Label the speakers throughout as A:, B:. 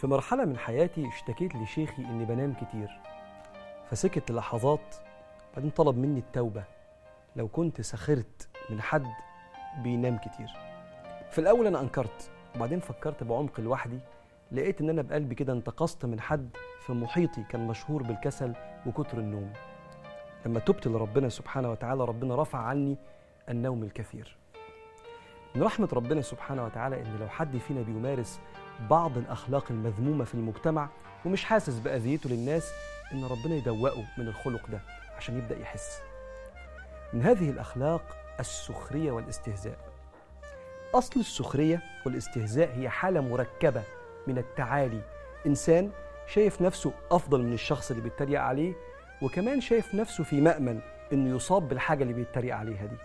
A: في مرحلة من حياتي اشتكيت لشيخي إني بنام كتير. فسكت لحظات بعدين طلب مني التوبة. لو كنت سخرت من حد بينام كتير. في الأول أنا أنكرت وبعدين فكرت بعمق لوحدي. لقيت إن أنا بقلبي كده انتقصت من حد في محيطي كان مشهور بالكسل وكتر النوم. لما تبت لربنا سبحانه وتعالى ربنا رفع عني النوم الكثير. من رحمة ربنا سبحانه وتعالى إن لو حد فينا بيمارس بعض الأخلاق المذمومة في المجتمع ومش حاسس بأذيته للناس إن ربنا يدوقه من الخلق ده عشان يبدأ يحس. من هذه الأخلاق السخرية والاستهزاء. أصل السخرية والاستهزاء هي حالة مركبة من التعالي. إنسان شايف نفسه أفضل من الشخص اللي بيتريق عليه وكمان شايف نفسه في مأمن إنه يصاب بالحاجة اللي بيتريق عليها دي.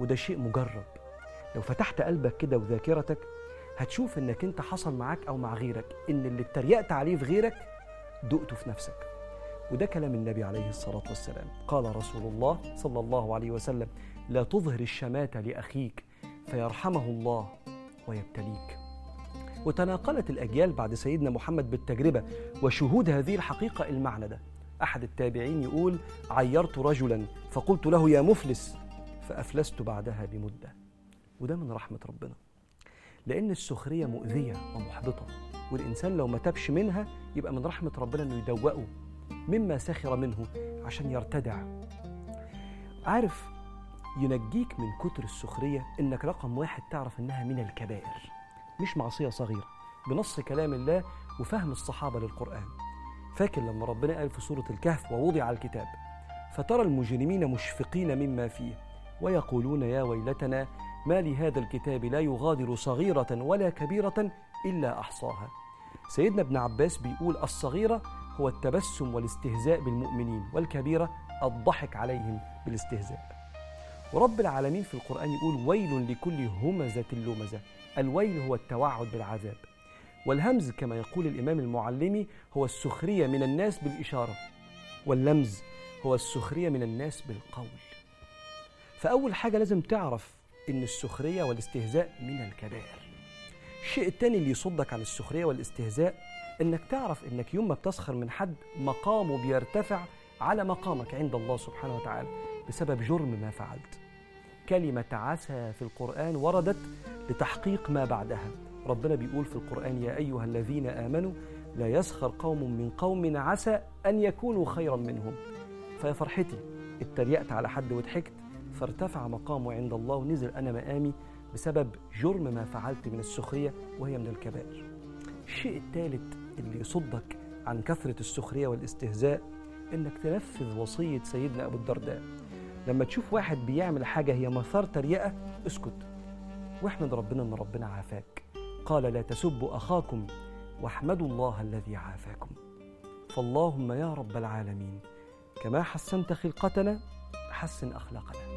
A: وده شيء مجرب. لو فتحت قلبك كده وذاكرتك هتشوف إنك أنت حصل معاك أو مع غيرك إن اللي اتريقت عليه في غيرك دقته في نفسك. وده كلام النبي عليه الصلاة والسلام. قال رسول الله صلى الله عليه وسلم لا تظهر الشماتة لأخيك فيرحمه الله ويبتليك. وتناقلت الأجيال بعد سيدنا محمد بالتجربة وشهود هذه الحقيقة المعنى ده. أحد التابعين يقول عيرت رجلا فقلت له يا مفلس فأفلست بعدها بمدة. وده من رحمة ربنا. لأن السخرية مؤذية ومحبطة والإنسان لو ما تبش منها يبقى من رحمة ربنا إنه يدوقه مما سخر منه عشان يرتدع. عارف ينجيك من كتر السخرية إنك رقم واحد تعرف إنها من الكبائر مش معصية صغيرة بنص كلام الله وفهم الصحابة للقرآن. فاكر لما ربنا قال في سورة الكهف ووضع الكتاب فترى المجرمين مشفقين مما فيه ويقولون يا ويلتنا ما لهذا الكتاب لا يغادر صغيرة ولا كبيرة إلا أحصاها. سيدنا ابن عباس بيقول الصغيرة هو التبسم والاستهزاء بالمؤمنين والكبيرة الضحك عليهم بالاستهزاء. ورب العالمين في القرآن يقول ويل لكل همزة لمزة. الويل هو التوعد بالعذاب. والهمز كما يقول الإمام المعلمي هو السخرية من الناس بالإشارة. واللمز هو السخرية من الناس بالقول. فأول حاجة لازم تعرف إن السخرية والاستهزاء من الكبائر. الشيء التاني اللي يصدك عن السخرية والاستهزاء إنك تعرف إنك يوم ما بتسخر من حد مقامه بيرتفع على مقامك عند الله سبحانه وتعالى بسبب جرم ما فعلت. كلمة عسى في القرآن وردت لتحقيق ما بعدها. ربنا بيقول في القرآن يا أيها الذين آمنوا لا يسخر قوم من قوم عسى أن يكونوا خيرا منهم. فيا فرحتي اتريقت على حد وضحكت فارتفع مقامه عند الله ونزل أنا مقامي بسبب جرم ما فعلت من السخرية وهي من الكبائر. الشيء الثالث اللي يصدك عن كثرة السخرية والاستهزاء إنك تنفذ وصية سيدنا أبو الدرداء. لما تشوف واحد بيعمل حاجة هي مثار تريقة اسكت. واحمد ربنا إن ربنا عافاك. قال لا تسبوا أخاكم واحمدوا الله الذي عافاكم. فاللهم يا رب العالمين كما حسنت خلقتنا حسن أخلاقنا.